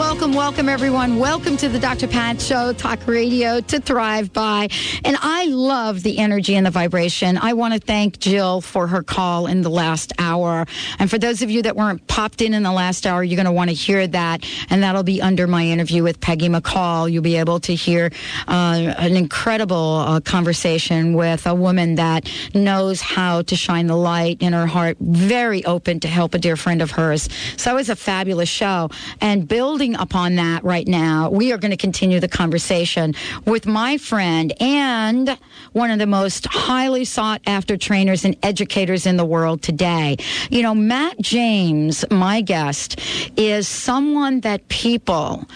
Welcome, welcome, everyone. Welcome to the Dr. Pat Show, talk radio to thrive by. And I love the energy and the vibration. I want to thank Jill for her call in the last hour. And for those of you that weren't popped in in the last hour, you're going to want to hear that. And that'll be under my interview with Peggy McCall. You'll be able to hear uh, an incredible uh, conversation with a woman that knows how to shine the light in her heart, very open to help a dear friend of hers. So it was a fabulous show. And building upon that right now, we are going to continue the conversation with my friend and one of the most highly sought after trainers and educators in the world today. You know, Matt James, my guest, is someone that people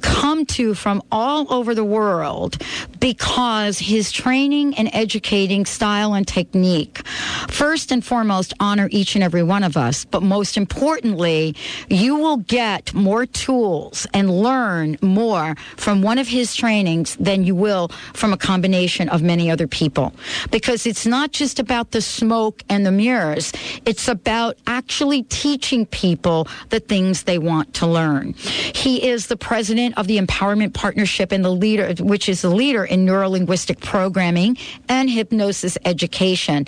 come to from all over the world because his training and educating style and technique, first and foremost, honor each and every one of us. But most importantly, you will get more tools and learn more from one of his trainings than you will from a combination of many other people. Because it's not just about the smoke and the mirrors. It's about actually teaching people the things they want to learn. He is the president of the Empowerment Partnership and the leader, which is the leader in neurolinguistic programming and hypnosis education.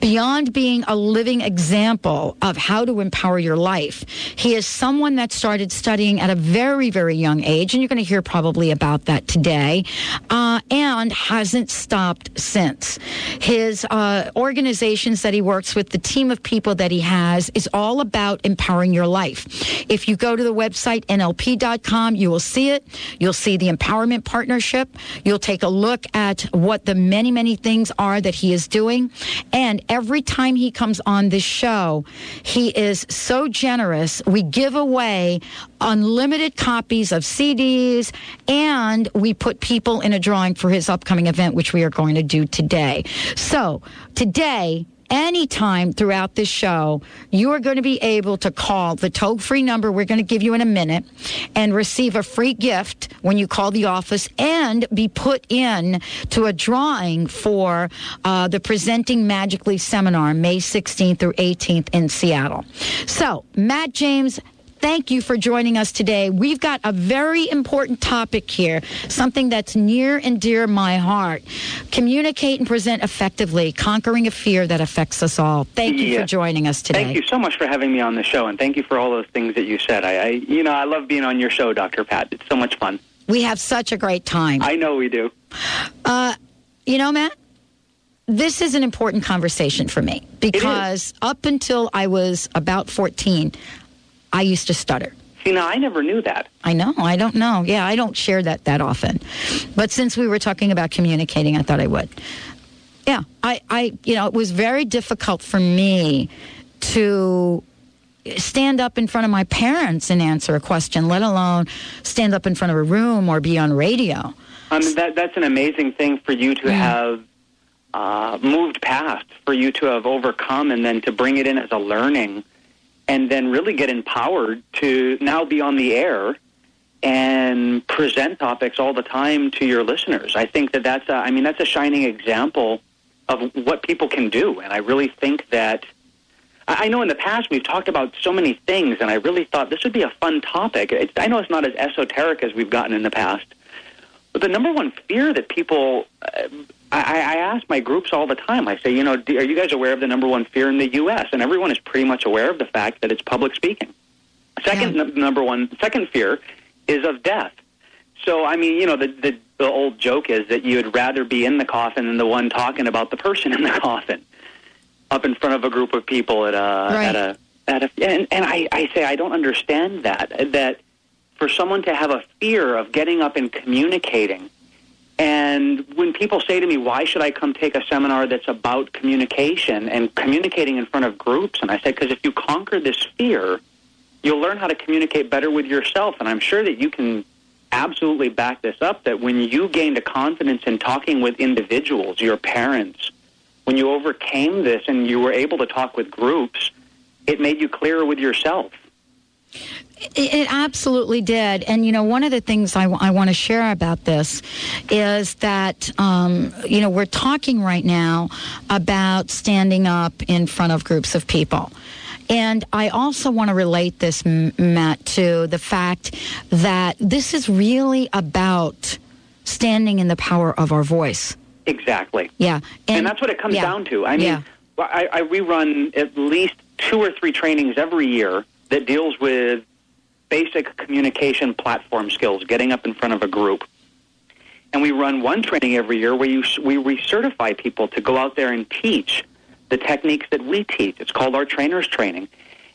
Beyond being a living example of how to empower your life, he is someone that started studying at a very, very young age, and you're going to hear probably about that today, uh, and hasn't stopped since. His uh, organizations that he works with, the team of people that he has, is all about empowering your life. If you go to the website nlp.com, you will see it. You'll see the Empowerment Partnership. You'll take a look at what the many, many things are that he is doing. And every time he comes on this show, he is so generous. We give away unlimited copies of CDs and we put people in a drawing for his upcoming event, which we are going to do today. So today, anytime throughout this show, you are going to be able to call the toll free number we're going to give you in a minute and receive a free gift when you call the office and be put in to a drawing for uh, the Presenting Magically seminar May 16th through 18th in Seattle. So, Matt James, thank you for joining us today. We've got a very important topic here, something that's near and dear my heart. Communicate and present effectively, conquering a fear that affects us all. Thank you Yeah. for joining us today. Thank you so much for having me on the show, and thank you for all those things that you said. I, I you know, I love being on your show, Dr. Pat. It's so much fun. We have such a great time. I know we do. Uh, you know, Matt, this is an important conversation for me because up until I was about 14, I used to stutter. You know, I never knew that. I know. I don't know. Yeah, I don't share that that often. But since we were talking about communicating, I thought I would. Yeah, I, I, you know, it was very difficult for me to stand up in front of my parents and answer a question, let alone stand up in front of a room or be on radio. I mean, that that's an amazing thing for you to have uh, moved past, for you to have overcome, and then to bring it in as a learning, and then really get empowered to now be on the air and present topics all the time to your listeners. I think that that's a, I mean that's a shining example of what people can do, and I really think that. I know in the past we've talked about so many things, and I really thought this would be a fun topic. It's, I know it's not as esoteric as we've gotten in the past, but the number one fear that people, uh, I, I ask my groups all the time. I say, you know, are you guys aware of the number one fear in the U.S.? And everyone is pretty much aware of the fact that it's public speaking. Second, n- number one, second fear is of death. So, I mean, you know, the, the the old joke is that you'd rather be in the coffin than the one talking about the person in the coffin, up in front of a group of people at a Right. at a at a. And, and I I say I don't understand that that for someone to have a fear of getting up and communicating. And when people say to me, why should I come take a seminar that's about communication and communicating in front of groups? And I said, because if you conquer this fear, you'll learn how to communicate better with yourself. And I'm sure that you can absolutely back this up that when you gained a confidence in talking with individuals, your parents, when you overcame this and you were able to talk with groups, it made you clearer with yourself. It, absolutely did. And, you know, one of the things I, w- I want to share about this is that, um, you know, we're talking right now about standing up in front of groups of people. And I also want to relate this, Matt, to the fact that this is really about standing in the power of our voice. Exactly. Yeah. And, and that's what it comes yeah. down to. I mean, yeah. I, I, we run at least two or three trainings every year that deals with basic communication platform skills, getting up in front of a group. And we run one training every year where you, we recertify people to go out there and teach the techniques that we teach. It's called our trainers training.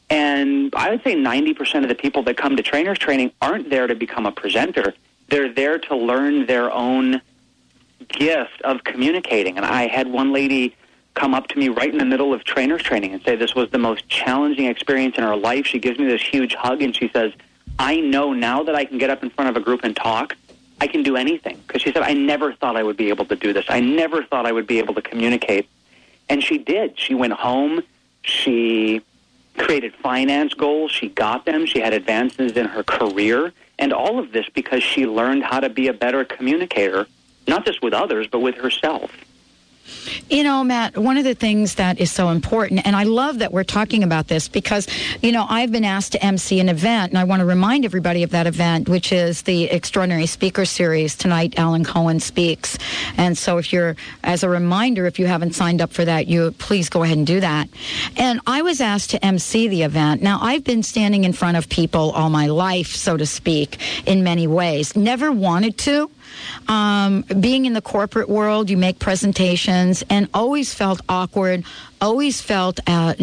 And I would say 90% of the people that come to trainers training aren't there to become a presenter. They're there to learn their own gift of communicating. And I had one lady come up to me right in the middle of trainers training and say this was the most challenging experience in her life. She gives me this huge hug and she says, I know now that I can get up in front of a group and talk, I can do anything. Because she said, I never thought I would be able to do this. I never thought I would be able to communicate. And she did. She went home. She created finance goals. She got them. She had advances in her career. And all of this because she learned how to be a better communicator, not just with others, but with herself. You know, Matt, one of the things that is so important, and I love that we're talking about this because, you know, I've been asked to MC an event, and I want to remind everybody of that event, which is the Extraordinary Speaker Series. Tonight, Alan Cohen speaks. And so, if you're, as a reminder, if you haven't signed up for that, you please go ahead and do that. And I was asked to MC the event. Now, I've been standing in front of people all my life, so to speak, in many ways. Never wanted to um, being in the corporate world, you make presentations and always felt awkward, always felt uh,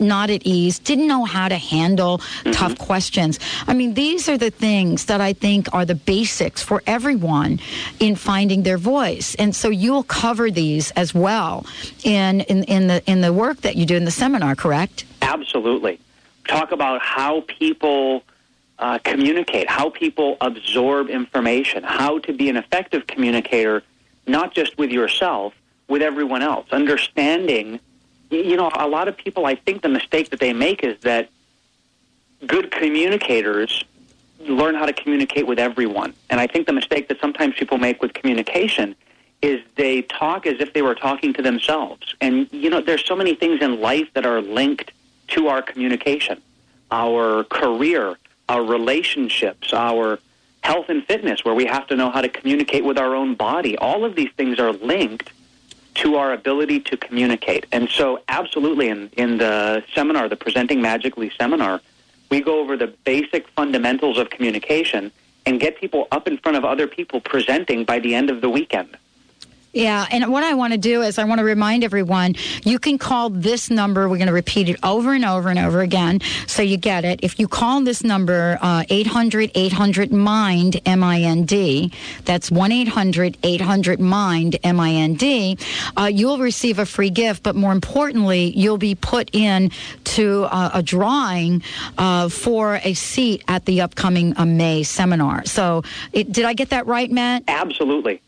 not at ease, didn't know how to handle mm-hmm. tough questions. I mean, these are the things that I think are the basics for everyone in finding their voice. And so you'll cover these as well in, in, in the in the work that you do in the seminar, correct? Absolutely. Talk about how people uh, communicate, how people absorb information, how to be an effective communicator, not just with yourself, with everyone else. Understanding, you know, a lot of people, I think the mistake that they make is that good communicators learn how to communicate with everyone. And I think the mistake that sometimes people make with communication is they talk as if they were talking to themselves. And, you know, there's so many things in life that are linked to our communication, our career, our relationships, our health and fitness, where we have to know how to communicate with our own body. All of these things are linked to our ability to communicate. And so, absolutely, in, in the seminar, the Presenting Magically seminar, we go over the basic fundamentals of communication and get people up in front of other people presenting by the end of the weekend. Yeah, and what I want to do is I want to remind everyone you can call this number. We're going to repeat it over and over and over again so you get it. If you call this number, uh, 800 800 MIND, M I N D, that's 1 800 800 MIND, M I N D, uh, you'll receive a free gift, but more importantly, you'll be put in to uh, a drawing uh, for a seat at the upcoming uh, May seminar. So, it, did I get that right, Matt? Absolutely.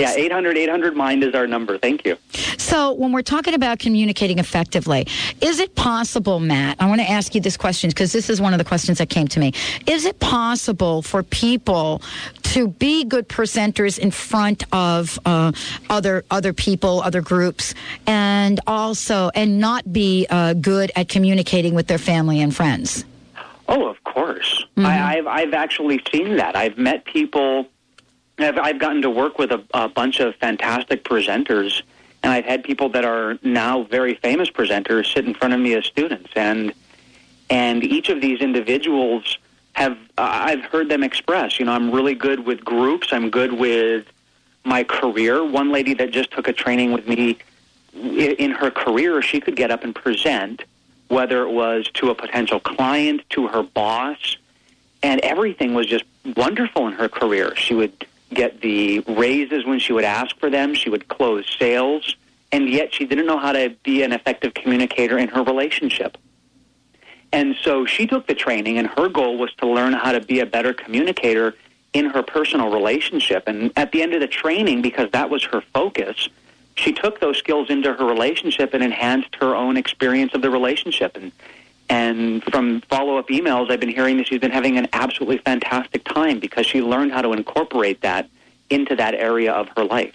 Yeah, 800 800 MIND is our number. Thank you. So, when we're talking about communicating effectively, is it possible, Matt? I want to ask you this question because this is one of the questions that came to me. Is it possible for people to be good presenters in front of uh, other other people, other groups, and also and not be uh, good at communicating with their family and friends? Oh, of course. Mm-hmm. I, I've I've actually seen that. I've met people I've, I've gotten to work with a, a bunch of fantastic presenters, and I've had people that are now very famous presenters sit in front of me as students, and and each of these individuals have uh, I've heard them express. You know, I'm really good with groups. I'm good with my career. One lady that just took a training with me in her career, she could get up and present, whether it was to a potential client, to her boss, and everything was just wonderful in her career. She would get the raises when she would ask for them. She would close sales, and yet she didn't know how to be an effective communicator in her relationship. And so she took the training, and her goal was to learn how to be a better communicator in her personal relationship. And at the end of the training, because that was her focus, she took those skills into her relationship and enhanced her own experience of the relationship. And and from follow up emails, I've been hearing that she's been having an absolutely fantastic time because she learned how to incorporate that into that area of her life.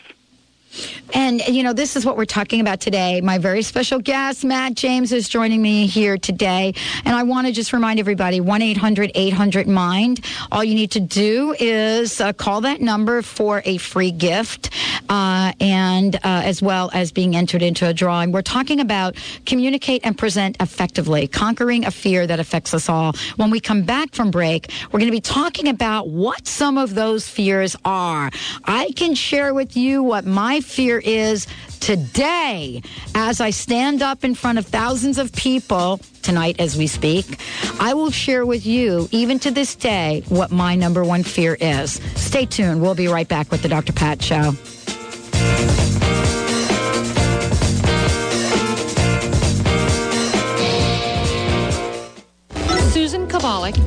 And, you know, this is what we're talking about today. My very special guest, Matt James, is joining me here today. And I want to just remind everybody 1 800 800 MIND. All you need to do is uh, call that number for a free gift uh, and uh, as well as being entered into a drawing. We're talking about communicate and present effectively, conquering a fear that affects us all. When we come back from break, we're going to be talking about what some of those fears are. I can share with you what my fear is today as I stand up in front of thousands of people tonight as we speak. I will share with you, even to this day, what my number one fear is. Stay tuned. We'll be right back with the Dr. Pat Show.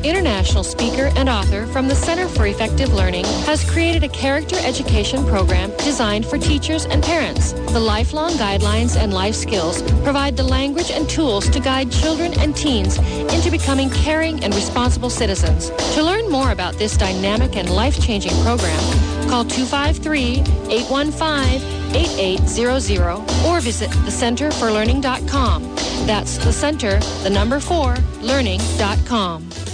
International speaker and author from the Center for Effective Learning, has created a character education program designed for teachers and parents. The lifelong guidelines and life skills provide the language and tools to guide children and teens into becoming caring and responsible citizens. To learn more about this dynamic and life-changing program, call 253-815-8800 or visit thecenterforlearning.com. That's the center, the number four, learning.com.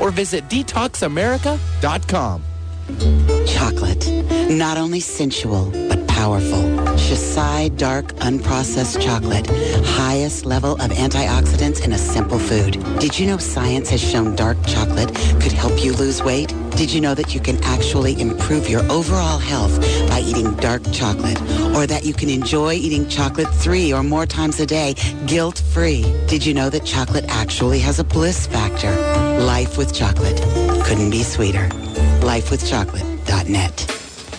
or visit detoxamerica.com. Chocolate. Not only sensual, but powerful. Xocai Dark Unprocessed Chocolate. Highest level of antioxidants in a simple food. Did you know science has shown dark chocolate could help you lose weight? Did you know that you can actually improve your overall health by eating dark chocolate? Or that you can enjoy eating chocolate three or more times a day guilt-free? Did you know that chocolate actually has a bliss factor? Life with chocolate. Couldn't be sweeter. Lifewithchocolate.net.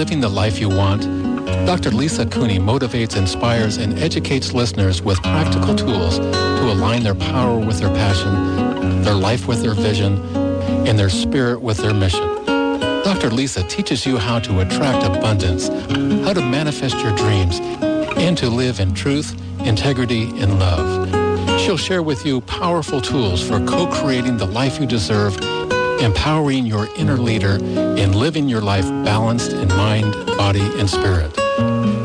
living the life you want? Dr. Lisa Cooney motivates, inspires, and educates listeners with practical tools to align their power with their passion, their life with their vision, and their spirit with their mission. Dr. Lisa teaches you how to attract abundance, how to manifest your dreams, and to live in truth, integrity, and love. She'll share with you powerful tools for co-creating the life you deserve empowering your inner leader in living your life balanced in mind, body, and spirit.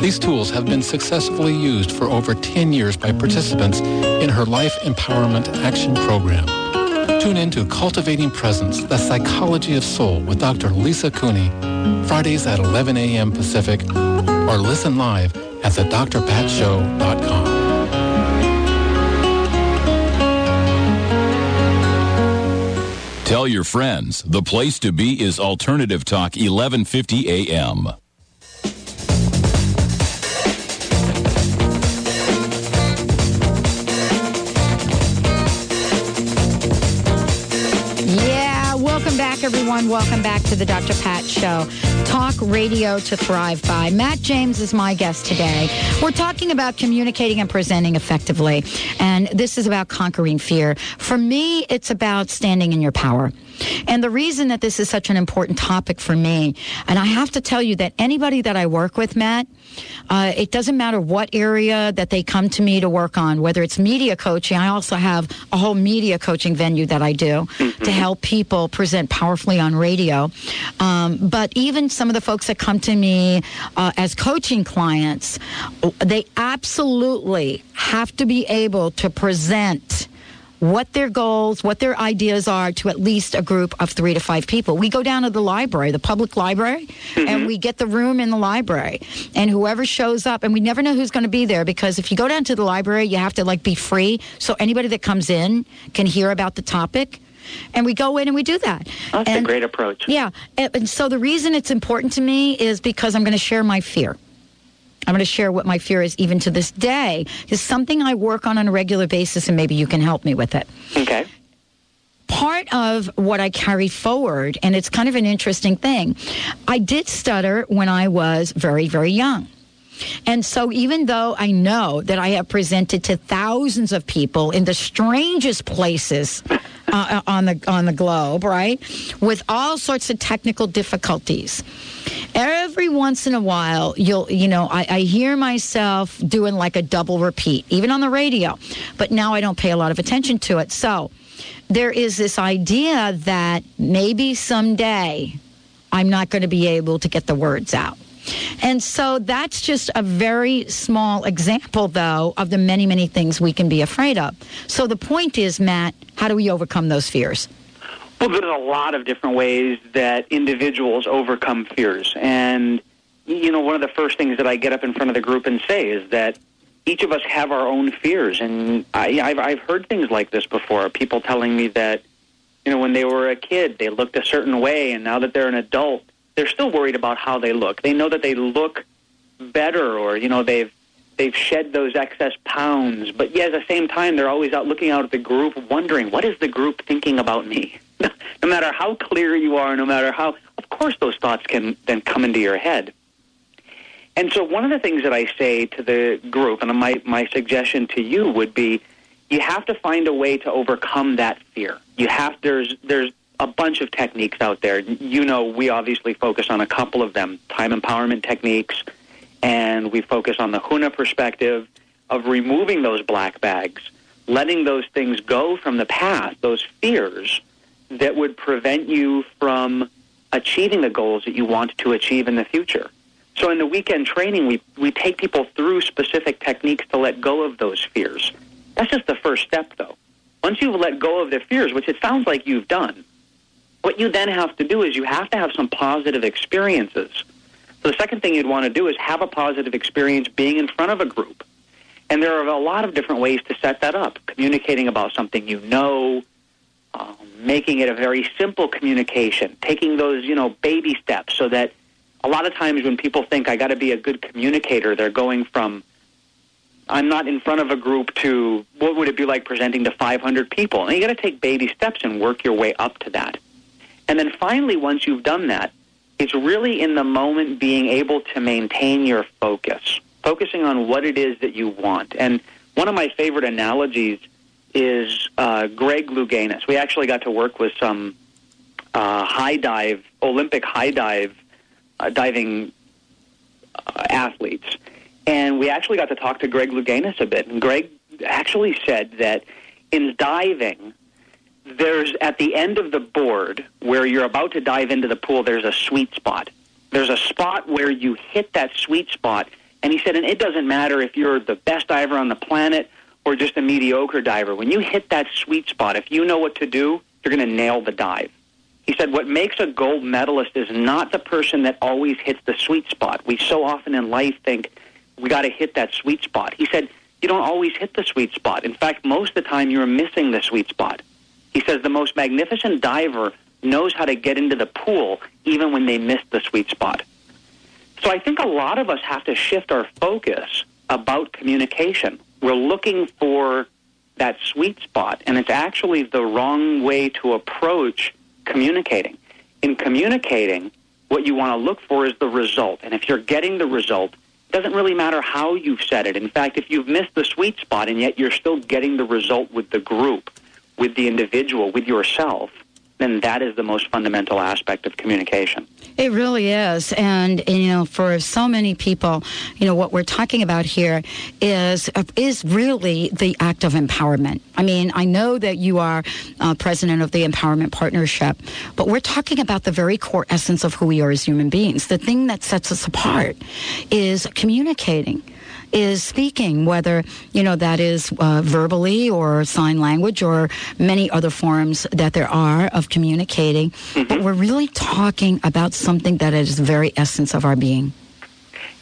These tools have been successfully used for over 10 years by participants in her Life Empowerment Action Program. Tune in to Cultivating Presence, the Psychology of Soul with Dr. Lisa Cooney, Fridays at 11 a.m. Pacific, or listen live at thedrpatshow.com. Tell your friends. The place to be is Alternative Talk 1150 AM. Everyone. Welcome back to the Dr. Pat Show. Talk radio to thrive by. Matt James is my guest today. We're talking about communicating and presenting effectively. And this is about conquering fear. For me, it's about standing in your power. And the reason that this is such an important topic for me, and I have to tell you that anybody that I work with, Matt, uh, it doesn't matter what area that they come to me to work on, whether it's media coaching. I also have a whole media coaching venue that I do to help people present powerfully on radio. Um, but even some of the folks that come to me uh, as coaching clients, they absolutely have to be able to present what their goals, what their ideas are to at least a group of three to five people. We go down to the library, the public library, and mm-hmm. we get the room in the library. And whoever shows up, and we never know who's going to be there because if you go down to the library, you have to like be free. So anybody that comes in can hear about the topic. And we go in and we do that. That's and, a great approach. Yeah. And, and so the reason it's important to me is because I'm going to share my fear. I'm going to share what my fear is even to this day. Is something I work on on a regular basis, and maybe you can help me with it. Okay. Part of what I carry forward, and it's kind of an interesting thing, I did stutter when I was very, very young. And so, even though I know that I have presented to thousands of people in the strangest places uh, on the on the globe, right, with all sorts of technical difficulties, every once in a while, you'll you know, I, I hear myself doing like a double repeat, even on the radio. But now I don't pay a lot of attention to it. So there is this idea that maybe someday I'm not going to be able to get the words out. And so that's just a very small example, though, of the many, many things we can be afraid of. So the point is, Matt, how do we overcome those fears? Well, there's a lot of different ways that individuals overcome fears. And, you know, one of the first things that I get up in front of the group and say is that each of us have our own fears. And I, I've, I've heard things like this before people telling me that, you know, when they were a kid, they looked a certain way, and now that they're an adult, they're still worried about how they look. They know that they look better, or you know they've they've shed those excess pounds, but yet at the same time they're always out looking out at the group, wondering what is the group thinking about me. no matter how clear you are, no matter how, of course, those thoughts can then come into your head. And so, one of the things that I say to the group, and my my suggestion to you would be, you have to find a way to overcome that fear. You have there's there's a bunch of techniques out there. You know, we obviously focus on a couple of them time empowerment techniques, and we focus on the HUNA perspective of removing those black bags, letting those things go from the past, those fears that would prevent you from achieving the goals that you want to achieve in the future. So in the weekend training, we, we take people through specific techniques to let go of those fears. That's just the first step, though. Once you've let go of the fears, which it sounds like you've done, what you then have to do is you have to have some positive experiences. So the second thing you'd want to do is have a positive experience being in front of a group. And there are a lot of different ways to set that up. Communicating about something you know, um, making it a very simple communication, taking those, you know, baby steps so that a lot of times when people think I got to be a good communicator, they're going from I'm not in front of a group to what would it be like presenting to 500 people? And you got to take baby steps and work your way up to that. And then finally, once you've done that, it's really in the moment being able to maintain your focus, focusing on what it is that you want. And one of my favorite analogies is uh, Greg Louganis. We actually got to work with some uh, high dive, Olympic high dive uh, diving uh, athletes. And we actually got to talk to Greg Louganis a bit. And Greg actually said that in diving, there's at the end of the board where you're about to dive into the pool, there's a sweet spot. There's a spot where you hit that sweet spot. And he said, and it doesn't matter if you're the best diver on the planet or just a mediocre diver. When you hit that sweet spot, if you know what to do, you're going to nail the dive. He said, what makes a gold medalist is not the person that always hits the sweet spot. We so often in life think we got to hit that sweet spot. He said, you don't always hit the sweet spot. In fact, most of the time you're missing the sweet spot. He says the most magnificent diver knows how to get into the pool even when they miss the sweet spot. So I think a lot of us have to shift our focus about communication. We're looking for that sweet spot, and it's actually the wrong way to approach communicating. in communicating, what you want to look for is the result. And if you're getting the result, it doesn't really matter how you've said it. In fact, if you've missed the sweet spot and yet you're still getting the result with the group, with the individual, with yourself, then that is the most fundamental aspect of communication. It really is. And, and, you know, for so many people, you know, what we're talking about here is is really the act of empowerment. I mean, I know that you are uh, president of the Empowerment Partnership, but we're talking about the very core essence of who we are as human beings. The thing that sets us apart is communicating is speaking, whether, you know, that is uh, verbally or sign language or many other forms that there are of communicating. Mm-hmm. But we're really talking about something that is the very essence of our being.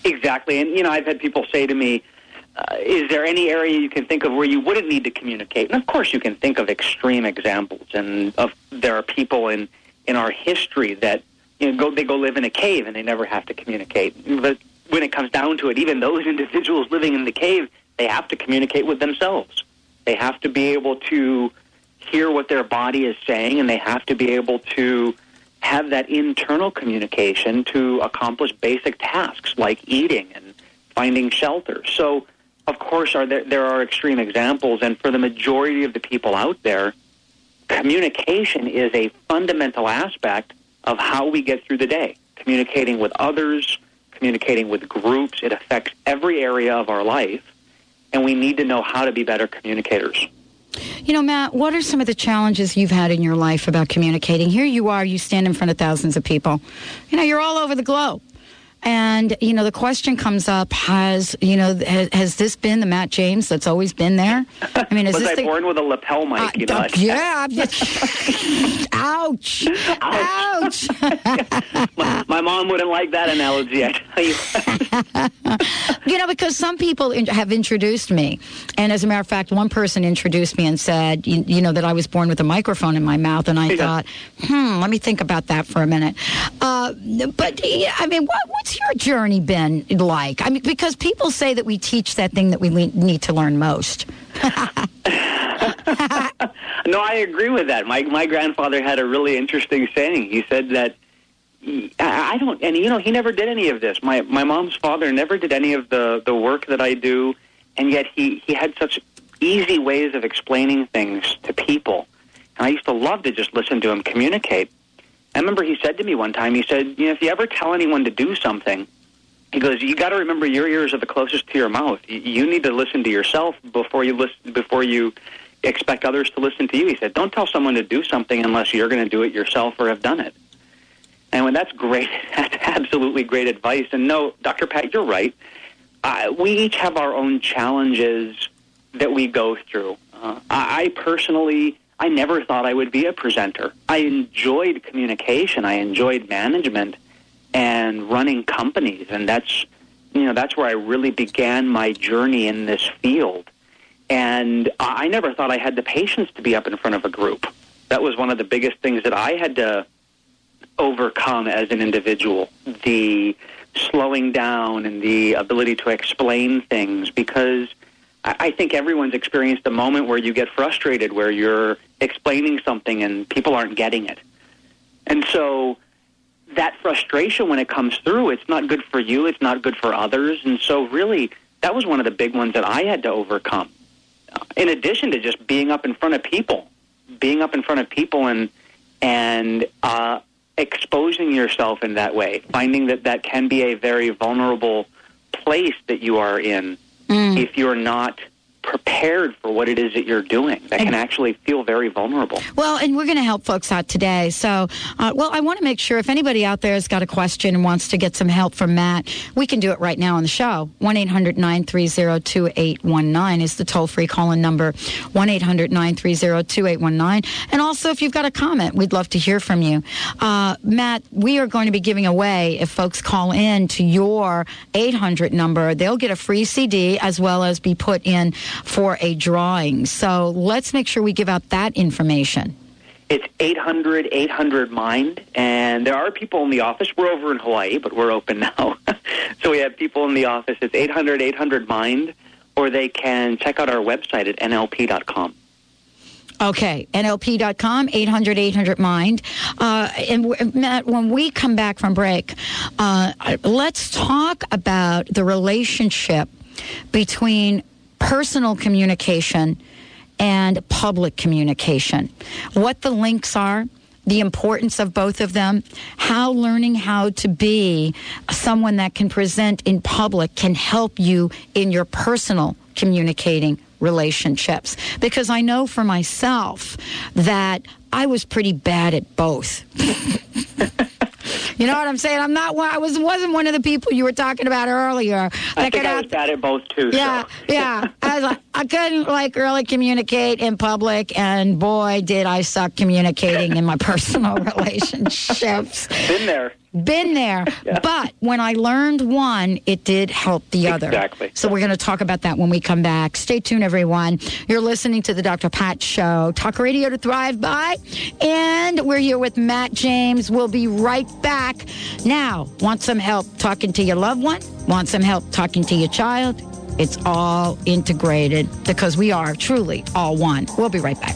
Exactly. And, you know, I've had people say to me, uh, is there any area you can think of where you wouldn't need to communicate? And of course, you can think of extreme examples, and of, there are people in in our history that you know go they go live in a cave and they never have to communicate. But when it comes down to it, even those individuals living in the cave, they have to communicate with themselves. They have to be able to hear what their body is saying, and they have to be able to have that internal communication to accomplish basic tasks like eating and finding shelter. So, of course, are there, there are extreme examples, and for the majority of the people out there, communication is a fundamental aspect of how we get through the day. Communicating with others, communicating with groups. It affects every area of our life, and we need to know how to be better communicators. You know, Matt, what are some of the challenges you've had in your life about communicating? Here you are, you stand in front of thousands of people. You know, you're all over the globe. And, you know, the question comes up, has, you know, has, has this been the Matt James that's always been there? I mean, is Was this I the, born with a lapel mic, uh, you know? Yeah. Ouch. Ouch. my, my, mom wouldn't like that analogy, I tell you. you know, because some people in, have introduced me. And as a matter of fact, one person introduced me and said, you, you know, that I was born with a microphone in my mouth. And I yeah. thought, hmm, let me think about that for a minute. Uh, but, I mean, what, what's your journey been like? I mean, because people say that we teach that thing that we need to learn most. no, I agree with that. My my grandfather had a really interesting saying. He said that I don't, and you know, he never did any of this. My my mom's father never did any of the the work that I do, and yet he he had such easy ways of explaining things to people. And I used to love to just listen to him communicate. I remember he said to me one time, he said, you know, if you ever tell anyone to do something, he goes, you got to remember your ears are the closest to your mouth. You need to listen to yourself before you listen, before you expect others to listen to you. He said, don't tell someone to do something unless you're going to do it yourself or have done it. And when that's great, that's absolutely great advice. And no, Dr. Pat, you're right. Uh, we each have our own challenges that we go through. Uh, I personally I never thought I would be a presenter. I enjoyed communication. I enjoyed management and running companies, and that's you know that's where I really began my journey in this field. And I never thought I had the patience to be up in front of a group. That was one of the biggest things that I had to overcome as an individual. The slowing down and the ability to explain things because I think everyone's experienced a moment where you get frustrated, where you're explaining something and people aren't getting it. And so that frustration, when it comes through, it's not good for you, it's not good for others. And so, really, that was one of the big ones that I had to overcome. In addition to just being up in front of people, being up in front of people and and uh, exposing yourself in that way, finding that that can be a very vulnerable place that you are in mm. if you're not prepared for what it is that you're doing that can actually feel very vulnerable. Well, and we're going to help folks out today. So, uh, well, I want to make sure if anybody out there has got a question and wants to get some help from Matt, we can do it right now on the show. 1 800 930 2819 is the toll free call in number 1 800 930 2819. And also, if you've got a comment, we'd love to hear from you. Uh, Matt, we are going to be giving away, if folks call in to your 800 number, they'll get a free CD as well as be put in for a drawing. So let's make sure we give out that information. It's 800 800 Mind, and there are people in the office. We're over in Hawaii, but we're open now. so we have people in the office. It's 800 800 Mind, or they can check out our website at nlp.com. Okay, NLP.com, 800 800 Mind. Uh, and w- Matt, when we come back from break, uh, let's talk about the relationship between personal communication and public communication, what the links are. The importance of both of them, how learning how to be someone that can present in public can help you in your personal communicating relationships. Because I know for myself that I was pretty bad at both. you know what I'm saying? I'm not. I was wasn't one of the people you were talking about earlier. I think could I was bad at both too. yeah, so. yeah. I, was like, I couldn't like really communicate in public, and boy, did I suck communicating in my personal relationships. Been there. Been there, but when I learned one, it did help the other. Exactly. So we're going to talk about that when we come back. Stay tuned, everyone. You're listening to the Dr. Pat Show, talk radio to thrive by, and we're here with Matt James. We'll be right back. Now, want some help talking to your loved one? Want some help talking to your child? It's all integrated because we are truly all one. We'll be right back.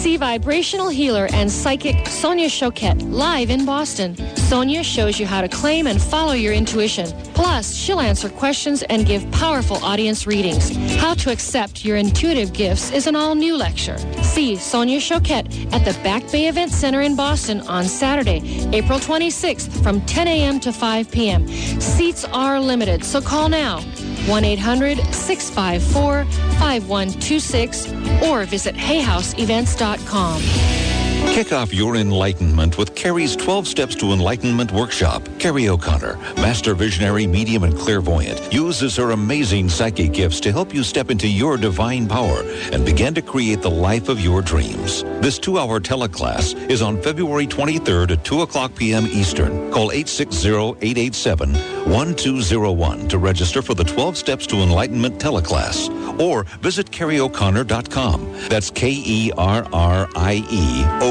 See vibrational healer and psychic Sonia Choquette live in Boston. Sonia shows you how to claim and follow your intuition. Plus, she'll answer questions and give powerful audience readings. How to accept your intuitive gifts is an all-new lecture. See Sonia Choquette at the Back Bay Event Center in Boston on Saturday, April 26th from 10 a.m. to 5 p.m. Seats are limited, so call now. 1 800 654 5126 or visit hayhouseevents.com. Kick off your enlightenment with Kerrie's 12 Steps to Enlightenment workshop. Kerrie O'Connor, master visionary, medium, and clairvoyant, uses her amazing psychic gifts to help you step into your divine power and begin to create the life of your dreams. This two-hour teleclass is on February 23rd at 2 o'clock p.m. Eastern. Call 860-887-1201 to register for the 12 Steps to Enlightenment teleclass or visit kerrieoconnor.com. That's E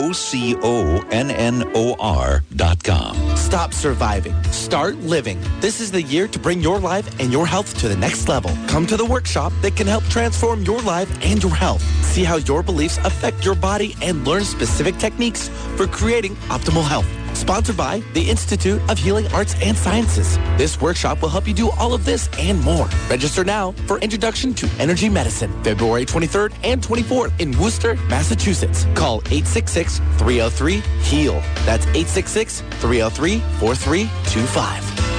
K-E-R-R-I-E-O-C-O-N-N-O-R dot com. Stop surviving. Start living. This is the year to bring your life and your health to the next level. Come to the workshop that can help transform your life and your health. See how your beliefs affect your body and learn specific techniques for creating optimal health. Sponsored by the Institute of Healing Arts and Sciences. This workshop will help you do all of this and more. Register now for Introduction to Energy Medicine, February 23rd and 24th in Worcester, Massachusetts. Call 866-303-HEAL. That's 866-303-4325.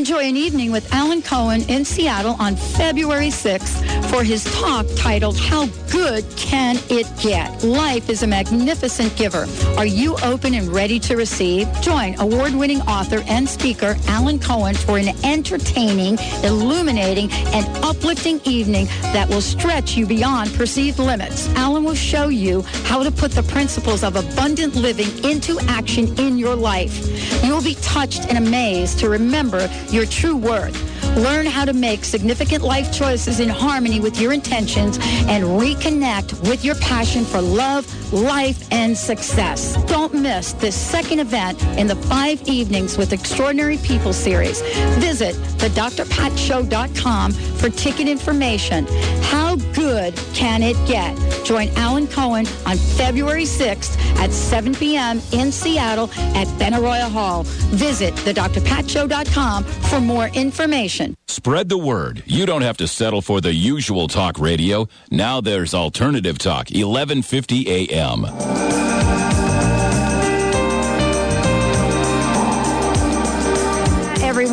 Enjoy an evening with Alan Cohen in Seattle on February 6th for his talk titled How Good Can It Get? Life is a magnificent giver. Are you open and ready to receive? Join award-winning author and speaker Alan Cohen for an entertaining, illuminating, and uplifting evening that will stretch you beyond perceived limits. Alan will show you how to put the principles of abundant living into action in your life. You will be touched and amazed to remember your true worth. Learn how to make significant life choices in harmony with your intentions and reconnect with your passion for love, life, and success. Don't miss this second event in the Five Evenings with Extraordinary People series. Visit thedrpatshow.com for ticket information. How good can it get? Join Alan Cohen on February 6th at 7 p.m. in Seattle at Benaroya Hall. Visit thedrpatshow.com for more information. Spread the word. You don't have to settle for the usual talk radio. Now there's Alternative Talk, 1150 a.m.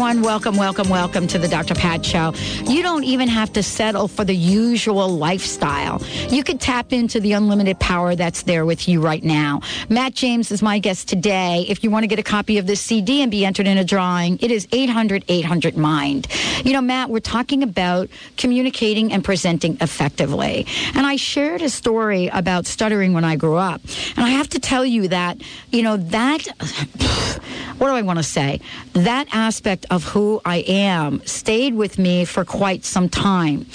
everyone. Welcome, welcome, welcome to the Dr. Pat Show. You don't even have to settle for the usual lifestyle. You could tap into the unlimited power that's there with you right now. Matt James is my guest today. If you want to get a copy of this CD and be entered in a drawing, it is 800 800 Mind. You know, Matt, we're talking about communicating and presenting effectively. And I shared a story about stuttering when I grew up. And I have to tell you that, you know, that, what do I want to say? That aspect of who I am stayed with me for quite some time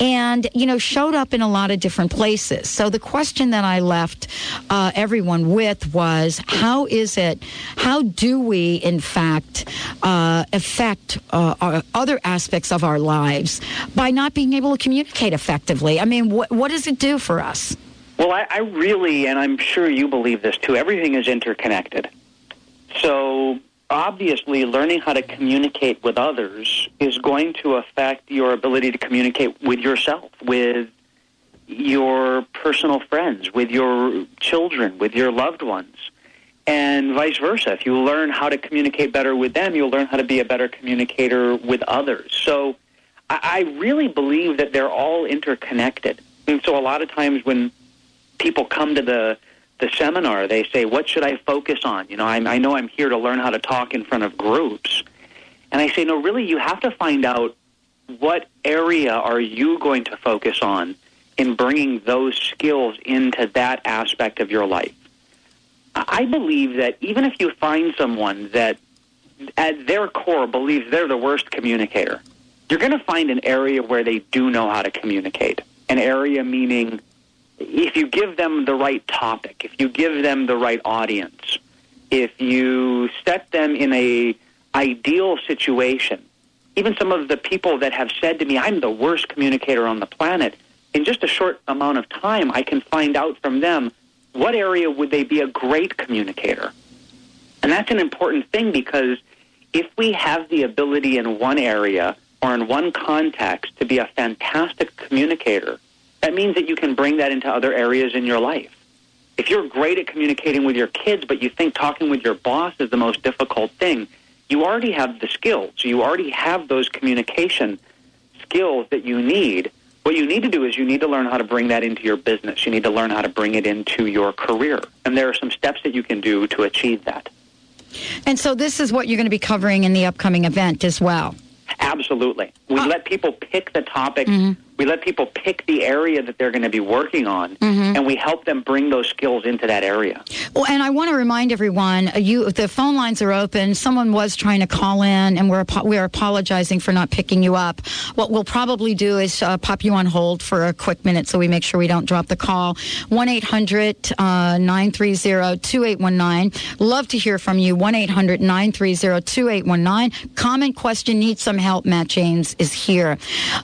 and, you know, showed up in a lot of different places. So the question that I left uh, everyone with was how is it, how do we, in fact, uh, affect uh, other aspects of our lives by not being able to communicate effectively? I mean, wh- what does it do for us? Well, I, I really, and I'm sure you believe this too, everything is interconnected. So obviously, learning how to communicate with others is going to affect your ability to communicate with yourself, with your personal friends, with your children, with your loved ones, and vice versa. If you learn how to communicate better with them, you'll learn how to be a better communicator with others. So I, I really believe that they're all interconnected. And so a lot of times when people come to the the seminar, they say, "What should I focus on?" You know, I'm, I know I'm here to learn how to talk in front of groups, and I say, "No, really, you have to find out what area are you going to focus on in bringing those skills into that aspect of your life." I believe that even if you find someone that at their core believes they're the worst communicator, you're going to find an area where they do know how to communicate. An area meaning if you give them the right topic, if you give them the right audience, if you set them in a ideal situation, even some of the people that have said to me, I'm the worst communicator on the planet, in just a short amount of time, I can find out from them what area would they be a great communicator. And that's an important thing because if we have the ability in one area or in one context to be a fantastic communicator, that means that you can bring that into other areas in your life. If you're great at communicating with your kids, but you think talking with your boss is the most difficult thing, you already have the skills. You already have those communication skills that you need. What you need to do is you need to learn how to bring that into your business. You need to learn how to bring it into your career. And there are some steps that you can do to achieve that. And so this is what you're going to be covering in the upcoming event as well. Absolutely. We uh, let people pick the topic. Mm-hmm. We let people pick the area that they're going to be working on, and we help them bring those skills into that area. Well, and I want to remind everyone, uh, you the phone lines are open. Someone was trying to call in, and we're we're apologizing for not picking you up. What we'll probably do is uh, pop you on hold for a quick minute, so we make sure we don't drop the call. 1-800-930-2819 Love to hear from you. One 930 Comment question, need some help. Matt James is here.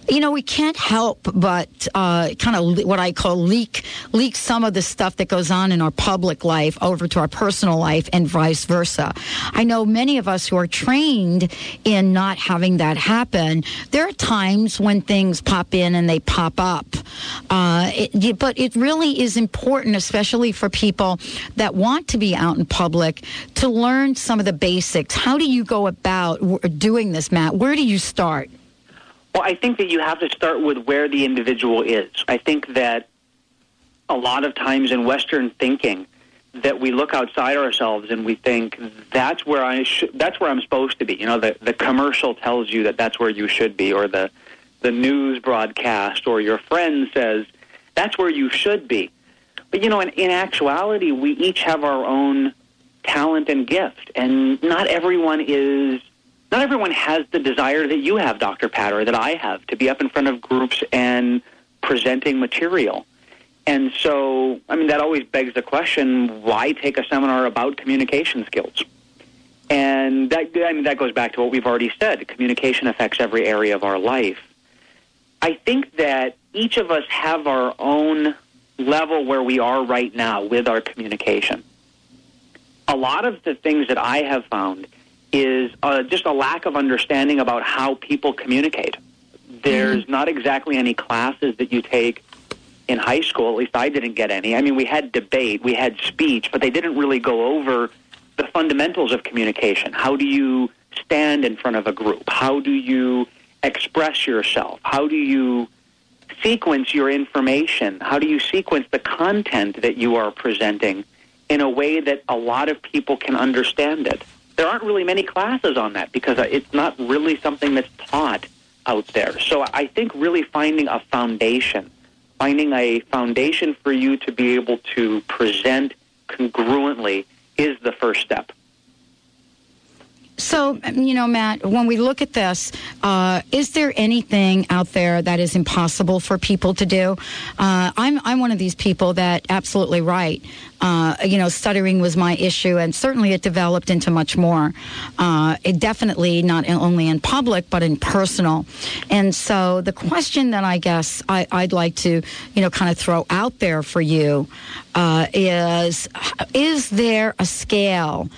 You know, we can't help but uh, kind of what I call leak leak some of the stuff that goes on in our public life over to our personal life and vice versa. I know many of us who are trained in not having that happen. There are times when things pop in and they pop up, uh, it, but it really is important, especially for people that want to be out in public, to learn some of the basics. How do you go about doing this, Matt? Where do you start? Well, I think that you have to start with where the individual is. I think that a lot of times in Western thinking, that we look outside ourselves and we think that's where I sh- that's where I'm supposed to be. You know, the the commercial tells you that that's where you should be, or the the news broadcast, or your friend says that's where you should be. But you know, in, in actuality, we each have our own talent and gift, and not everyone is not everyone has the desire that you have, Dr. Pat, or that I have to be up in front of groups and presenting material. And so, I mean, that always begs the question: Why take a seminar about communication skills? And that, I mean, that goes back to what we've already said. Communication affects every area of our life. I think that each of us have our own level where we are right now with our communication. A lot of the things that I have found is uh, just a lack of understanding about how people communicate. There's not exactly any classes that you take in high school. At least I didn't get any. I mean, we had debate, we had speech, but they didn't really go over the fundamentals of communication. How do you stand in front of a group? How do you express yourself? How do you sequence your information? How do you sequence the content that you are presenting in a way that a lot of people can understand it? There aren't really many classes on that because it's not really something that's taught out there. So I think really finding a foundation, finding a foundation for you to be able to present congruently is the first step. So, you know, Matt, when we look at this, uh, is there anything out there that is impossible for people to do? Uh, I'm, I'm one of these people that absolutely right. Uh, you know, stuttering was my issue, and certainly it developed into much more. Uh, it definitely not only in public, but in personal. And so the question that I guess I, would like to, you know, kind of throw out there for you uh, is is there a scale?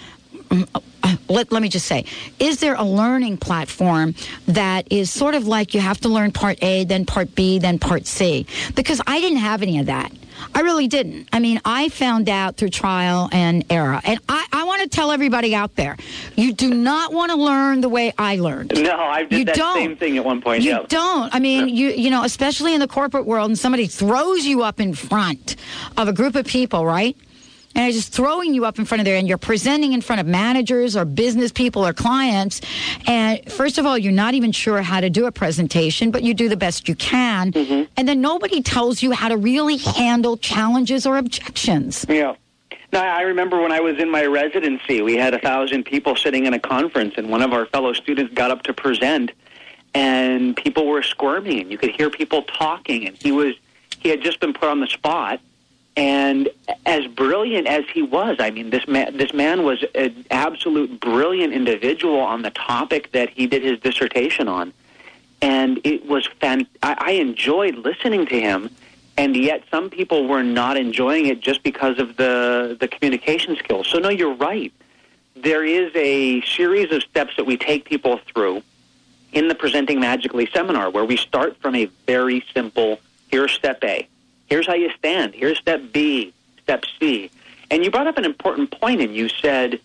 Let, let me just say, is there a learning platform that is sort of like you have to learn part A, then part B, then part C? Because I didn't have any of that. I really didn't. I mean, I found out through trial and error. And I, I want to tell everybody out there, you do not want to learn the way I learned. No, I did you that don't. same thing at one point. You yeah. don't. I mean, you you know, especially in the corporate world, and somebody throws you up in front of a group of people, right? And are just throwing you up in front of there and you're presenting in front of managers or business people or clients. And first of all, you're not even sure how to do a presentation, but you do the best you can. Mm-hmm. And then nobody tells you how to really handle challenges or objections. Yeah. Now, I remember when I was in my residency, we had a thousand people sitting in a conference, and one of our fellow students got up to present, and people were squirming, and you could hear people talking, and he was he had just been put on the spot, and as brilliant as he was, I mean, this man, this man was an absolute brilliant individual on the topic that he did his dissertation on. And it was fan- I, I enjoyed listening to him, and yet some people were not enjoying it just because of the, the communication skills. So, no, you're right. There is a series of steps that we take people through in the Presenting Magically seminar where we start from a very simple here's step A Here's how you stand. Here's step B, step C. And you brought up an important point and you said,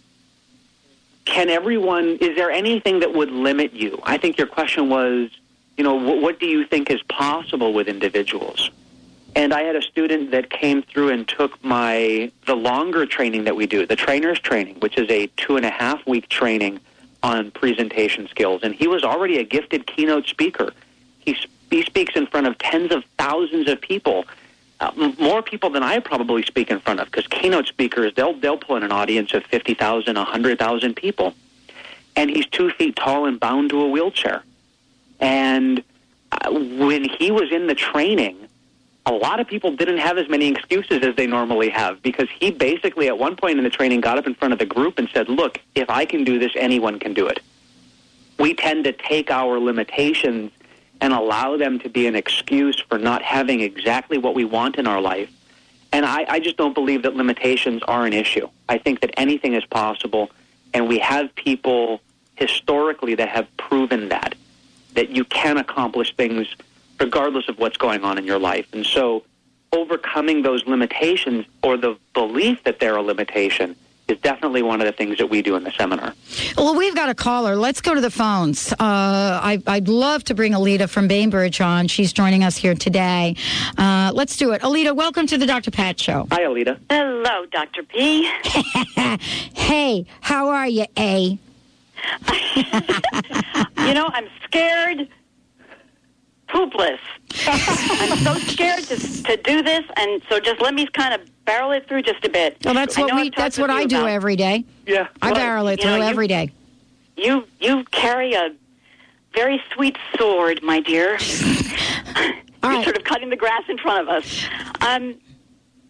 can everyone, is there anything that would limit you? I think your question was, you know, what, what do you think is possible with individuals? And I had a student that came through and took my, the longer training that we do, the trainer's training, which is a two and a half week training on presentation skills. And he was already a gifted keynote speaker. He, he speaks in front of tens of thousands of people uh, more people than I probably speak in front of because keynote speakers they'll they'll pull in an audience of fifty thousand, a hundred thousand people, and he's two feet tall and bound to a wheelchair. And uh, when he was in the training, a lot of people didn't have as many excuses as they normally have because he basically at one point in the training got up in front of the group and said, "Look, if I can do this, anyone can do it." We tend to take our limitations and allow them to be an excuse for not having exactly what we want in our life. And I, I just don't believe that limitations are an issue. I think that anything is possible, and we have people historically that have proven that, that you can accomplish things regardless of what's going on in your life. And so overcoming those limitations or the belief that they're a limitation is definitely one of the things that we do in the seminar. Well, we've got a caller. Let's go to the phones. Uh, I, would love to bring Alita from Bainbridge on. She's joining us here today. Uh, let's do it. Alita, welcome to the Dr. Pat Show. Hi, Alita. Hello, Dr. P. hey, how are you, A? you know, I'm scared poopless. I'm so scared to, to do this, and so just let me kind of barrel it through just a bit. Well, that's what we. That's what I do about. every day. Yeah, I well, barrel it through know, you, every day. You you carry a very sweet sword, my dear. You're right. sort of cutting the grass in front of us. Um,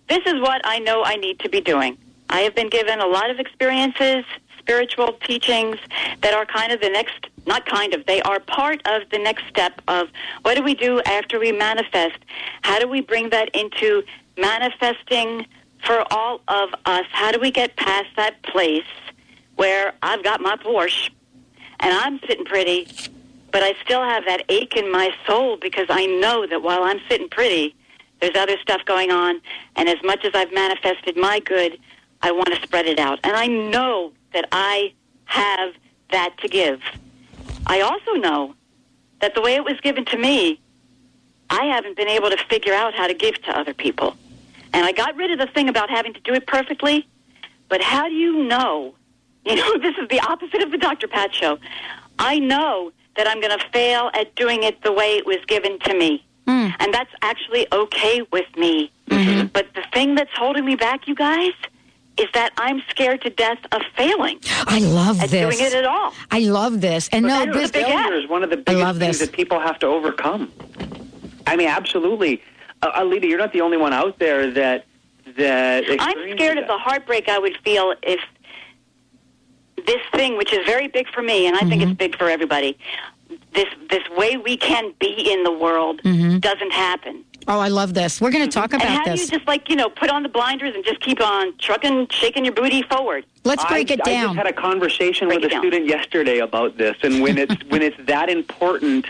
this is what I know I need to be doing. I have been given a lot of experiences, spiritual teachings that are kind of the next, not kind of, they are part of the next step of what do we do after we manifest? How do we bring that into manifesting for all of us? How do we get past that place where I've got my Porsche and I'm sitting pretty, but I still have that ache in my soul because I know that while I'm sitting pretty, there's other stuff going on. And as much as I've manifested my good, I want to spread it out. And I know that I have that to give. I also know that the way it was given to me, I haven't been able to figure out how to give to other people. And I got rid of the thing about having to do it perfectly. But how do you know? You know, this is the opposite of the Dr. Pat show. I know that I'm going to fail at doing it the way it was given to me. Mm. And that's actually okay with me. Mm-hmm. But the thing that's holding me back, you guys, is that I'm scared to death of failing I love this. doing it at all. I love this. And no, Failure- this failure is one of the biggest things this. that people have to overcome. I mean, absolutely. Uh, uh Alita, you're not the only one out there that that. I'm scared of the heartbreak I would feel if this thing, which is very big for me, and I think it's mm-hmm. big for everybody, this this way we can be in the world mm-hmm. doesn't happen. Oh, I love this. We're going to mm-hmm. talk and about how do this. you just like you know put on the blinders and just keep on trucking, shaking your booty forward? Let's break I, it I just down. had a conversation Break with a down. student yesterday about this, and when it's when it's that important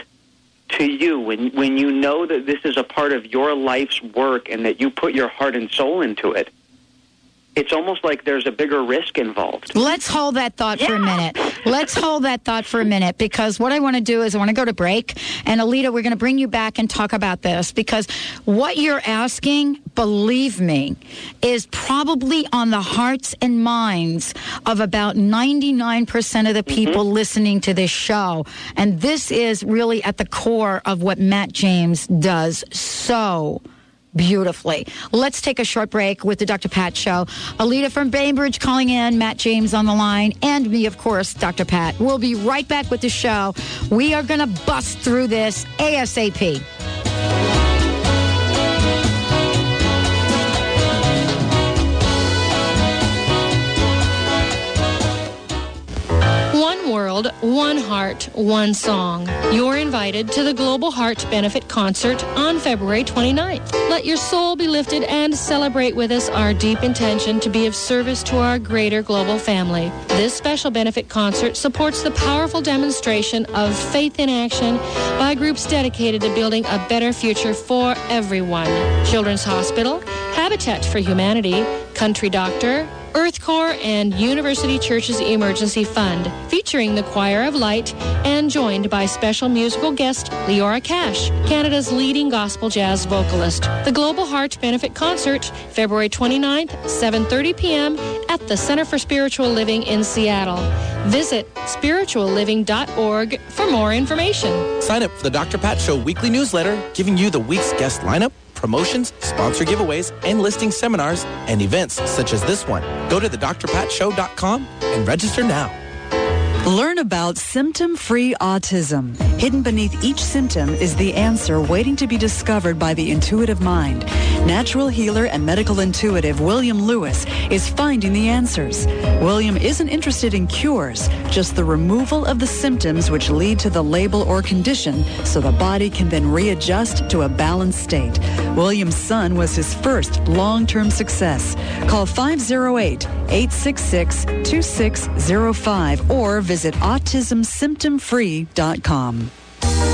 to you, when when you know that this is a part of your life's work and that you put your heart and soul into it, it's almost like there's a bigger risk involved. Let's hold that thought for a minute. Let's hold that thought for a minute because what I want to do is I want to go to break. And Alita, we're going to bring you back and talk about this because what you're asking, believe me, is probably on the hearts and minds of about 99% of the mm-hmm. people listening to this show. And this is really at the core of what Matt James does so beautifully. Let's take a short break with the Dr. Pat Show. Alita from Bainbridge calling in, Matt James on the line, and me, of course, Dr. Pat. We'll be right back with the show. We are going to bust through this ASAP. World, one heart, one song. You're invited to the Global Heart Benefit Concert on February 29th. Let your soul be lifted and celebrate with us our deep intention to be of service to our greater global family. This special benefit concert supports the powerful demonstration of faith in action by groups dedicated to building a better future for everyone. Children's Hospital, Habitat for Humanity, Country Doctor, Earth Corps and University Church's Emergency Fund, featuring the Choir of Light and joined by special musical guest Leora Cash, Canada's leading gospel jazz vocalist. The Global Heart Benefit Concert, February 29th, 7:30 p.m. at the Center for Spiritual Living in Seattle. Visit spiritualliving.org for more information. Sign up for the Dr. Pat Show weekly newsletter, giving you the week's guest lineup, promotions, sponsor giveaways, and listing seminars and events such as this one. Go to thedrpatshow.com and register now. Learn about symptom free autism. Hidden beneath each symptom is the answer waiting to be discovered by the intuitive mind. Natural healer and medical intuitive William Lewis is finding the answers. William isn't interested in cures, just the removal of the symptoms which lead to the label or condition so the body can then readjust to a balanced state. William's son was his first long term success. Call 508 866 2605 or visit autismsymptomfree.com.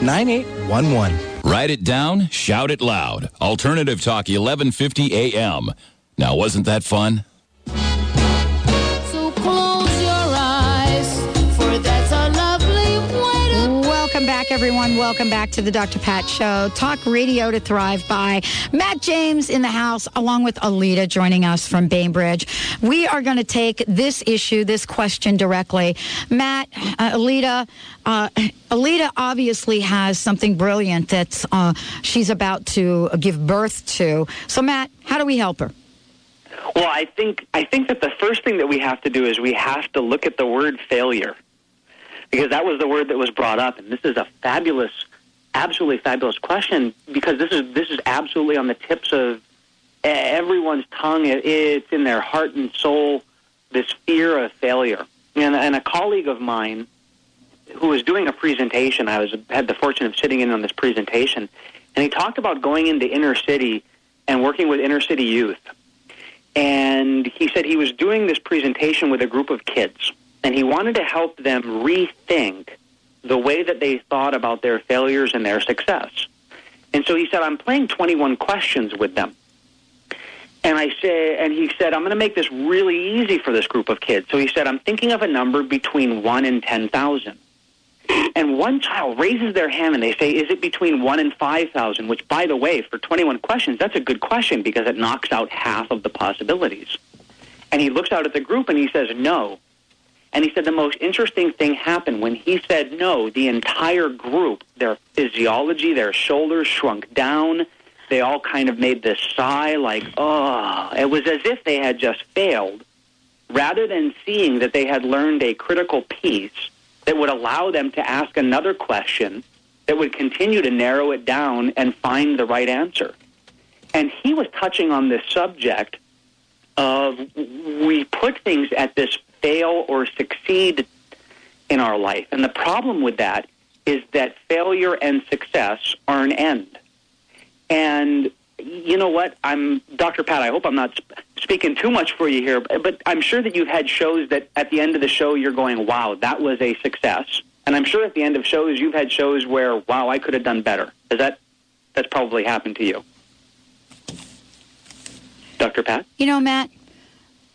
800-231-9811. Write it down, shout it loud. Alternative Talk 1150 AM. Now, wasn't that fun? Everyone. Welcome back to the Dr. Pat Show. Talk radio to thrive by Matt James in the house, along with Alita joining us from Bainbridge. We are going to take this issue, this question directly. Matt, uh, Alita, uh, Alita obviously has something brilliant that uh, she's about to give birth to. So, Matt, how do we help her? Well, I think I think that the first thing that we have to do is we have to look at the word failure because that was the word that was brought up, and this is a fabulous, absolutely fabulous question because this is this is absolutely on the tips of everyone's tongue. It's in their heart and soul. This fear of failure, and, and a colleague of mine who was doing a presentation, I was had the fortune of sitting in on this presentation, and he talked about going into inner city and working with inner city youth. And he said he was doing this presentation with a group of kids and he wanted to help them rethink the way that they thought about their failures and their success. And so he said, I'm playing 21 questions with them. And I say, and he said, I'm going to make this really easy for this group of kids. So he said, I'm thinking of a number between 1 and 10,000. And one child raises their hand and they say, Is it between 1 and 5,000? Which, by the way, for 21 questions, that's a good question because it knocks out half of the possibilities. And he looks out at the group and he says, No, and he said the most interesting thing happened when he said no, the entire group, their physiology, their shoulders shrunk down. They all kind of made this sigh like, oh, it was as if they had just failed, rather than seeing that they had learned a critical piece that would allow them to ask another question that would continue to narrow it down and find the right answer. And he was touching on this subject of we put things at this fail or succeed in our life. And the problem with that is that failure and success are an end. And you know what? I'm Dr. Pat. I hope I'm not sp- speaking too much for you here, but I'm sure that you've had shows that at the end of the show you're going, "Wow, that was a success." And I'm sure at the end of shows you've had shows where, "Wow, I could have done better." Is that that's probably happened to you, Dr. Pat? You know, Matt,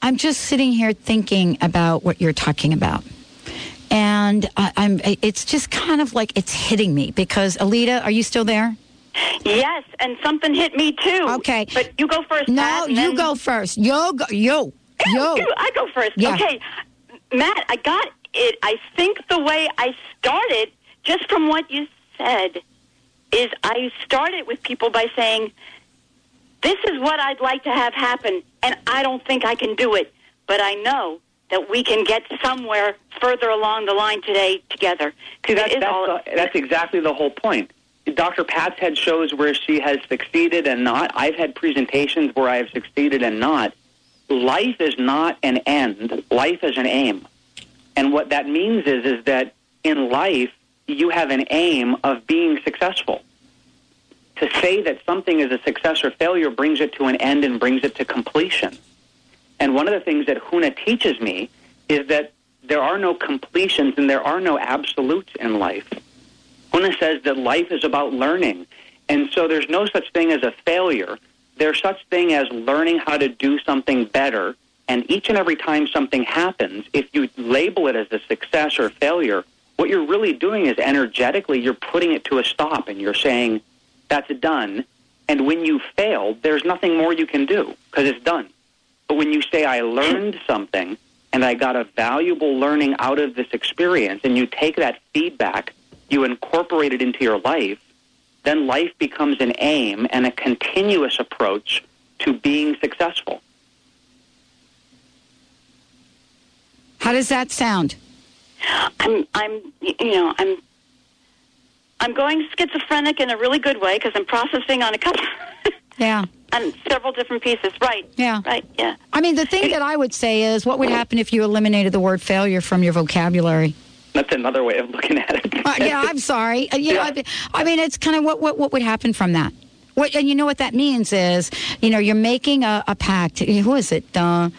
I'm just sitting here thinking about what you're talking about. And I, I'm, it's just kind of like it's hitting me because Alita, are you still there? Yes, and something hit me too. Okay, but you go first. No, you then... go first. Yo, go, yo, yo. I go first. Yeah. Okay, Matt, I got it. I think the way I started, just from what you said, is I started with people by saying, "This is what I'd like to have happen," and I don't think I can do it, but I know that we can get somewhere further along the line today together. See, that's, that's, all, the, that's exactly the whole point. Dr. Pat's had shows where she has succeeded and not. I've had presentations where I have succeeded and not. Life is not an end. Life is an aim. And what that means is, is that in life, you have an aim of being successful. To say that something is a success or failure brings it to an end and brings it to completion. And one of the things that Huna teaches me is that there are no completions and there are no absolutes in life. Huna says that life is about learning. And so there's no such thing as a failure. There's such thing as learning how to do something better. And each and every time something happens, if you label it as a success or failure, what you're really doing is energetically you're putting it to a stop and you're saying, that's done. And when you fail, there's nothing more you can do because it's done. But when you say, I learned something and I got a valuable learning out of this experience, and you take that feedback you incorporate it into your life, then life becomes an aim and a continuous approach to being successful. How does that sound? I'm, I'm, you know, I'm, I'm going schizophrenic in a really good way because I'm processing on a couple, yeah, on several different pieces. Right. Yeah. Right. Yeah. I mean, the thing that I would say is, what would happen if you eliminated the word failure from your vocabulary? That's another way of looking at it. uh, yeah, I'm sorry. Uh, know, I, I mean, it's kind of what, what what would happen from that. What, and you know what that means is, you know, you're making a, a pact. Who is it? Uh,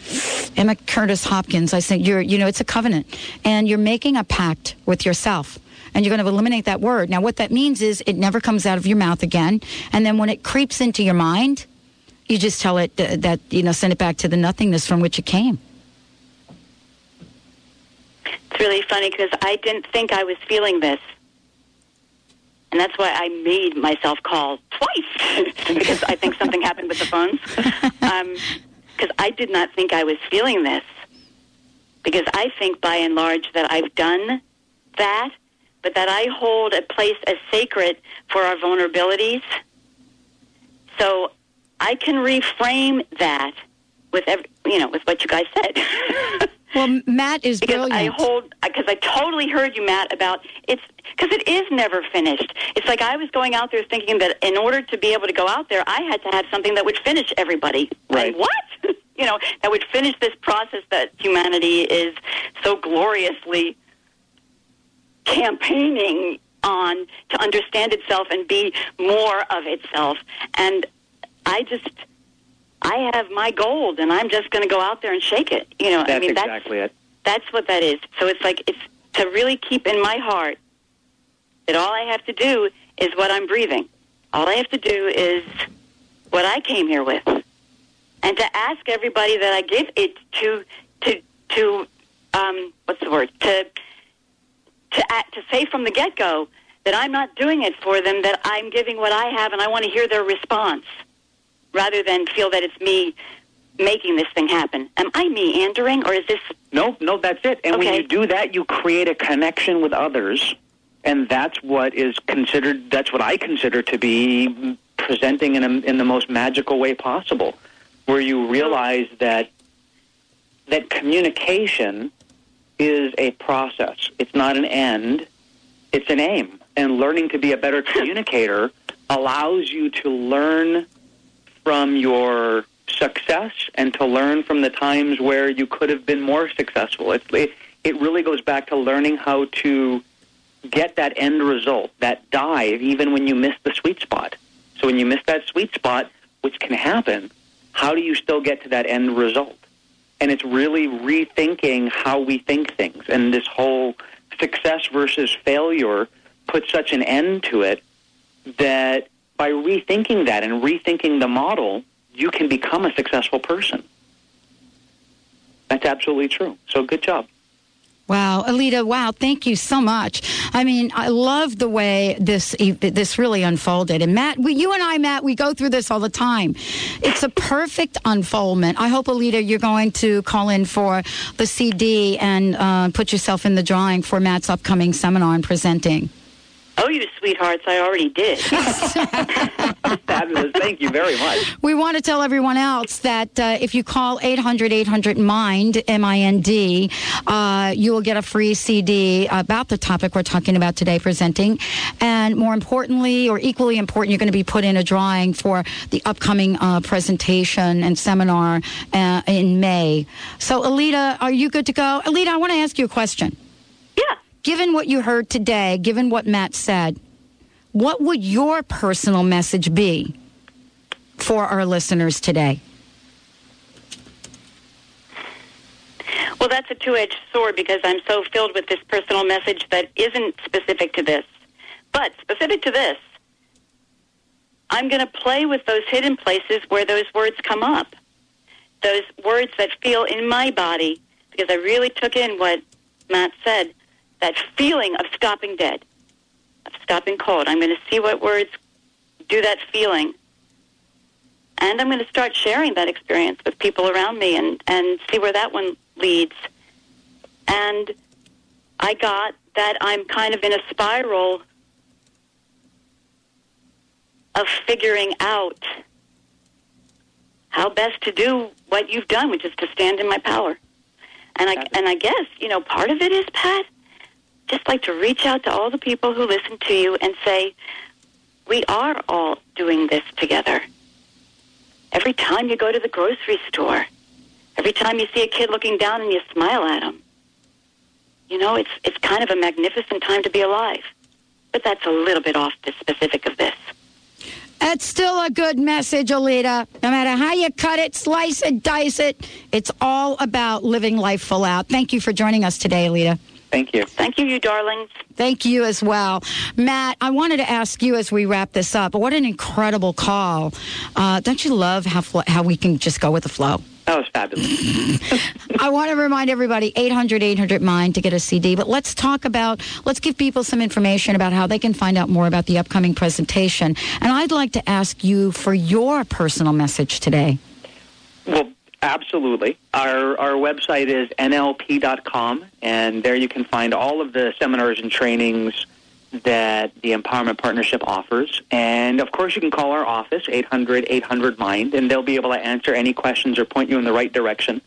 Emma Curtis Hopkins. I think you're, you know, it's a covenant, and you're making a pact with yourself. And you're going to eliminate that word. Now, what that means is it never comes out of your mouth again. And then when it creeps into your mind, you just tell it uh, that, you know, send it back to the nothingness from which it came. It's really funny because I didn't think I was feeling this. And that's why I made myself call twice because I think something happened with the phones. Because I did not think I was feeling this. Because I think by and large that I've done that, but that I hold a place as sacred for our vulnerabilities. So I can reframe that with every, you know with what you guys said. well, Matt is because brilliant. I hold because I totally heard you, Matt, about it's because it is never finished. It's like I was going out there thinking that in order to be able to go out there, I had to have something that would finish everybody. Right. And what? you know, that would finish this process that humanity is so gloriously campaigning on to understand itself and be more of itself. And I just, I have my gold, and I'm just going to go out there and shake it. You know, That's I mean, exactly that's it. that's what that is. So it's like it's to really keep in my heart that all I have to do is what I'm breathing. All I have to do is what I came here with, and to ask everybody that I give it to to to um, what's the word to to act, to say from the get go that I'm not doing it for them. That I'm giving what I have, and I want to hear their response rather than feel that it's me making this thing happen. Am I meandering, or is this No, no, that's it. And when you do that, you create a connection with others, and that's what is considered. That's what I consider to be presenting in a, in the most magical way possible, where you realize that that communication is a process. It's not an end. It's an aim. And learning to be a better communicator allows you to learn from your success and to learn from the times where you could have been more successful. It, it, it really goes back to learning how to get that end result, that dive, even when you miss the sweet spot. So when you miss that sweet spot, which can happen, how do you still get to that end result? And it's really rethinking how we think things. And this whole success versus failure puts such an end to it that by rethinking that and rethinking the model, you can become a successful person. That's absolutely true. So good job. Wow, Alita, wow, thank you so much. I mean, I love the way this this really unfolded. And Matt, we, you and I, Matt, we go through this all the time. It's a perfect unfoldment. I hope, Alita, you're going to call in for the CD and uh, put yourself in the drawing for Matt's upcoming seminar and presenting. Oh, you sweethearts, I already did. Fabulous. Thank you very much. We want to tell everyone else that uh, if you call 800 800 MIND, M I N D, uh, you will get a free CD about the topic we're talking about today, presenting. And more importantly, or equally important, you're going to be put in a drawing for the upcoming uh, presentation and seminar uh, in May. So, Alita, are you good to go? Alita, I want to ask you a question. Given what you heard today, given what Matt said, what would your personal message be for our listeners today? Well, that's a two-edged sword because I'm so filled with this personal message that isn't specific to this. But specific to this, I'm going to play with those hidden places where those words come up. Those words that feel in my body because I really took in what Matt said, that feeling of stopping dead, of stopping cold. I'm going to see what words do that feeling. And I'm going to start sharing that experience with people around me and, and see where that one leads. And I got that I'm kind of in a spiral of figuring out how best to do what you've done, which is to stand in my power. And I and I guess you know part of it is Pat, just like to reach out to all the people who listen to you and say, we are all doing this together. Every time you go to the grocery store, every time you see a kid looking down and you smile at him, you know it's it's kind of a magnificent time to be alive. But that's a little bit off the specific of this. That's still a good message, Alita. No matter how you cut it, slice it, dice it, it's all about living life full out. Thank you for joining us today, Alita. Thank you. Thank you, you darlings. Thank you as well. Matt, I wanted to ask you as we wrap this up, what an incredible call. Uh, don't you love how, fl- how we can just go with the flow? That was fabulous. I want to remind everybody 800 800 Mind to get a CD, but let's talk about, let's give people some information about how they can find out more about the upcoming presentation. And I'd like to ask you for your personal message today. Well, absolutely. Our, our website is nlp.com, and there you can find all of the seminars and trainings that the Empowerment Partnership offers. And of course, you can call our office, 800 800 MIND, and they'll be able to answer any questions or point you in the right direction.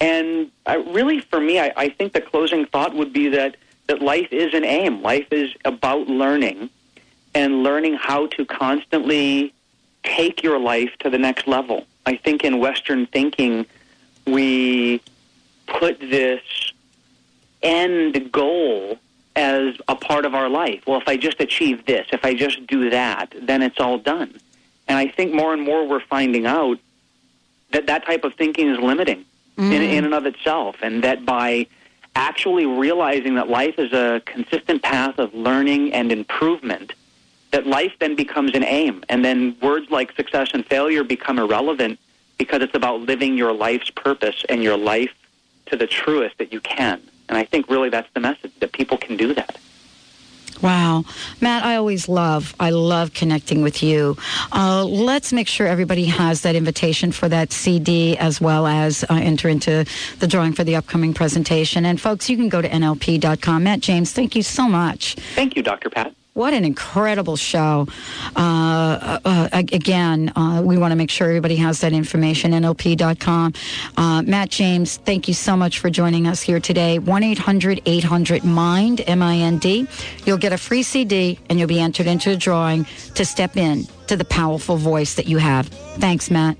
And I, really, for me, I, I think the closing thought would be that, that life is an aim. Life is about learning and learning how to constantly take your life to the next level. I think in Western thinking, we put this end goal as a part of our life. Well, if I just achieve this, if I just do that, then it's all done. And I think more and more we're finding out that that type of thinking is limiting mm. in, in and of itself, and that by actually realizing that life is a consistent path of learning and improvement, that life then becomes an aim, and then words like success and failure become irrelevant because it's about living your life's purpose and your life to the truest that you can. And I think really that's the message that people can do that. Wow. Matt, I always love, I love connecting with you. Uh, let's make sure everybody has that invitation for that CD as well as uh, enter into the drawing for the upcoming presentation. And folks, you can go to nlp.com. Matt James, thank you so much. Thank you, Dr. Pat. What an incredible show. Uh, uh, uh again, uh, we want to make sure everybody has that information, nlp.com. Uh, Matt James, thank you so much for joining us here today. 1 800 800 MIND, M I N D. You'll get a free CD and you'll be entered into a drawing to step in to the powerful voice that you have. Thanks, Matt.